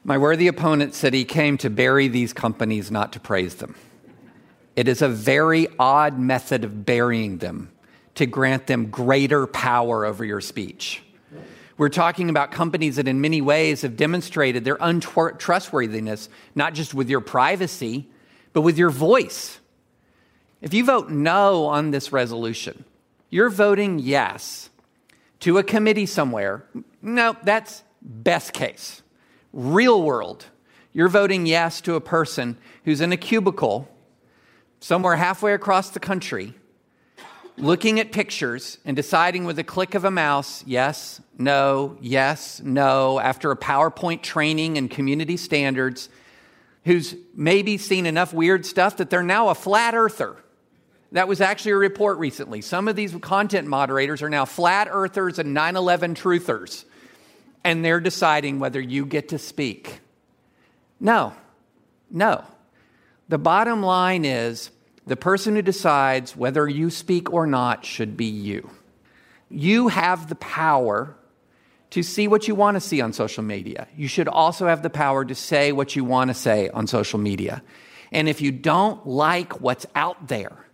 My worthy opponent said he came to bury these companies, not to praise them. It is a very odd method of burying them to grant them greater power over your speech. We're talking about companies that, in many ways, have demonstrated their untrustworthiness, not just with your privacy, but with your voice. If you vote no on this resolution, you're voting yes to a committee somewhere. No, that's best case. Real world, you're voting yes to a person who's in a cubicle somewhere halfway across the country looking at pictures and deciding with a click of a mouse, yes, no, yes, no, after a PowerPoint training and community standards, who's maybe seen enough weird stuff that they're now a flat earther. That was actually a report recently. Some of these content moderators are now flat earthers and 9 11 truthers, and they're deciding whether you get to speak. No, no. The bottom line is the person who decides whether you speak or not should be you. You have the power to see what you want to see on social media. You should also have the power to say what you want to say on social media. And if you don't like what's out there,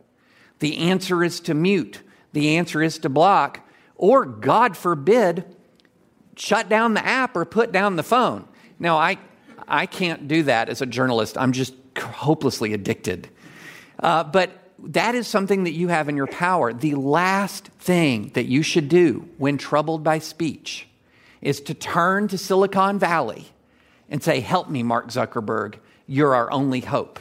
the answer is to mute, the answer is to block, or God forbid, shut down the app or put down the phone. Now, I, I can't do that as a journalist. I'm just hopelessly addicted uh, but that is something that you have in your power. The last thing that you should do when troubled by speech is to turn to Silicon Valley and say, Help me, Mark Zuckerberg. You're our only hope.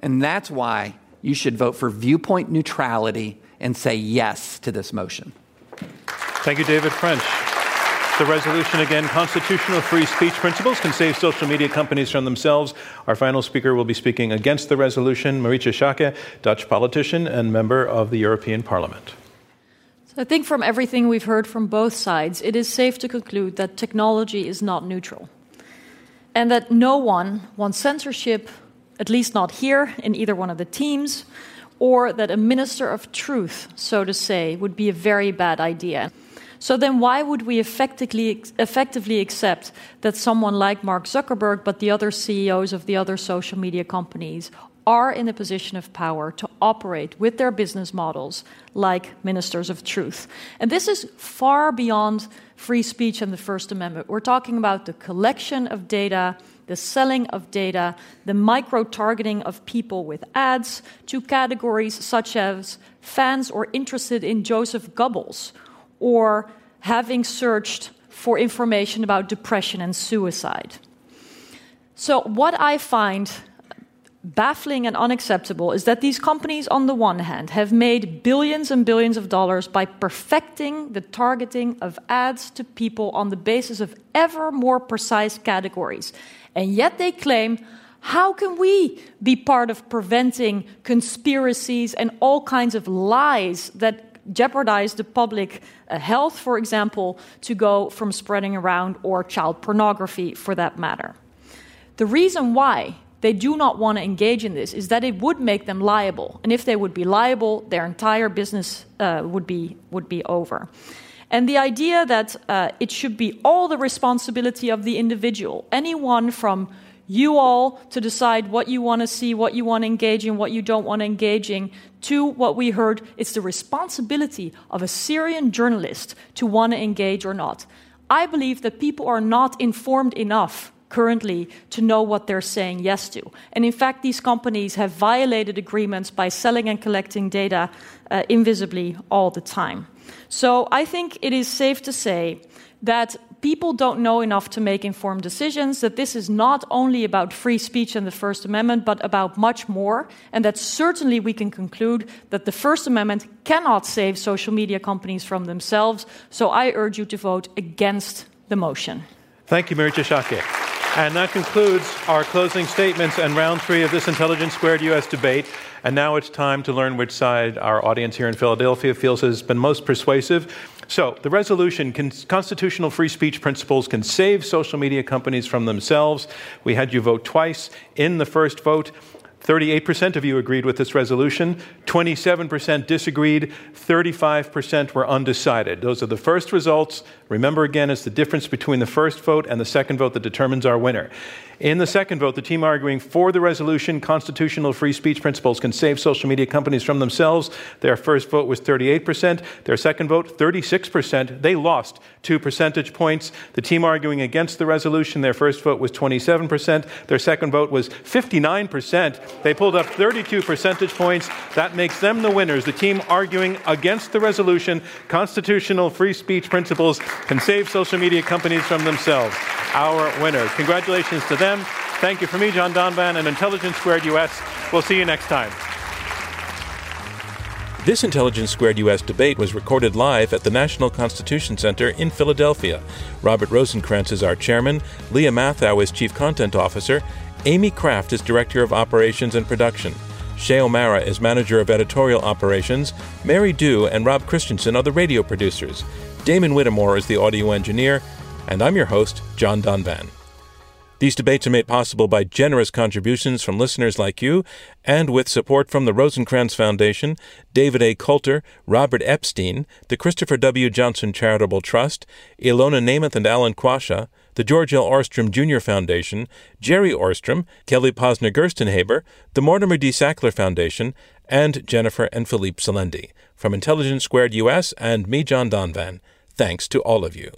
And that's why you should vote for viewpoint neutrality and say yes to this motion. Thank you, David French. The resolution again constitutional free speech principles can save social media companies from themselves. Our final speaker will be speaking against the resolution, Marietje Schaake, Dutch politician and member of the European Parliament. So I think from everything we've heard from both sides, it is safe to conclude that technology is not neutral. And that no one wants censorship, at least not here in either one of the teams, or that a minister of truth, so to say, would be a very bad idea. So then, why would we effectively, effectively accept that someone like Mark Zuckerberg, but the other CEOs of the other social media companies, are in a position of power to operate with their business models like ministers of truth? And this is far beyond free speech and the First Amendment. We're talking about the collection of data the selling of data, the micro targeting of people with ads to categories such as fans or interested in Joseph Goebbels or having searched for information about depression and suicide. So, what I find baffling and unacceptable is that these companies, on the one hand, have made billions and billions of dollars by perfecting the targeting of ads to people on the basis of ever more precise categories. And yet they claim, how can we be part of preventing conspiracies and all kinds of lies that jeopardize the public uh, health, for example, to go from spreading around or child pornography for that matter. The reason why they do not want to engage in this is that it would make them liable. And if they would be liable, their entire business uh, would, be, would be over. And the idea that uh, it should be all the responsibility of the individual, anyone from you all to decide what you want to see, what you want to engage in, what you don't want to engage in, to what we heard it's the responsibility of a Syrian journalist to want to engage or not. I believe that people are not informed enough currently to know what they're saying yes to. And in fact, these companies have violated agreements by selling and collecting data uh, invisibly all the time. So I think it is safe to say that people don't know enough to make informed decisions, that this is not only about free speech and the First Amendment, but about much more, and that certainly we can conclude that the First Amendment cannot save social media companies from themselves. So I urge you to vote against the motion. Thank you, Marietje Schaake. And that concludes our closing statements and round three of this Intelligence Squared US debate. And now it's time to learn which side our audience here in Philadelphia feels has been most persuasive. So, the resolution constitutional free speech principles can save social media companies from themselves. We had you vote twice. In the first vote, 38% of you agreed with this resolution, 27% disagreed, 35% were undecided. Those are the first results. Remember again, it's the difference between the first vote and the second vote that determines our winner. In the second vote, the team arguing for the resolution, constitutional free speech principles can save social media companies from themselves. Their first vote was 38%. Their second vote, 36%. They lost two percentage points. The team arguing against the resolution, their first vote was 27%. Their second vote was 59%. They pulled up 32 percentage points. That makes them the winners. The team arguing against the resolution, constitutional free speech principles can save social media companies from themselves. Our winners. Congratulations to them. Thank you from me, John Donvan, and Intelligence Squared US. We'll see you next time. This Intelligence Squared US debate was recorded live at the National Constitution Center in Philadelphia. Robert Rosenkranz is our chairman, Leah Mathau is chief content officer, Amy Kraft is director of operations and production. Shay O'Mara is manager of editorial operations. Mary Dew and Rob Christensen are the radio producers. Damon Whittemore is the audio engineer. And I'm your host, John Donvan. These debates are made possible by generous contributions from listeners like you and with support from the Rosenkranz Foundation, David A. Coulter, Robert Epstein, the Christopher W. Johnson Charitable Trust, Ilona Nemeth and Alan Quasha, the George L. Ohrstrom Jr. Foundation, Jerry Ohrstrom, Kelly Posner Gerstenhaber, the Mortimer D. Sackler Foundation, and Jennifer and Philippe Salendi. From Intelligence Squared US and me, John Donvan, thanks to all of you.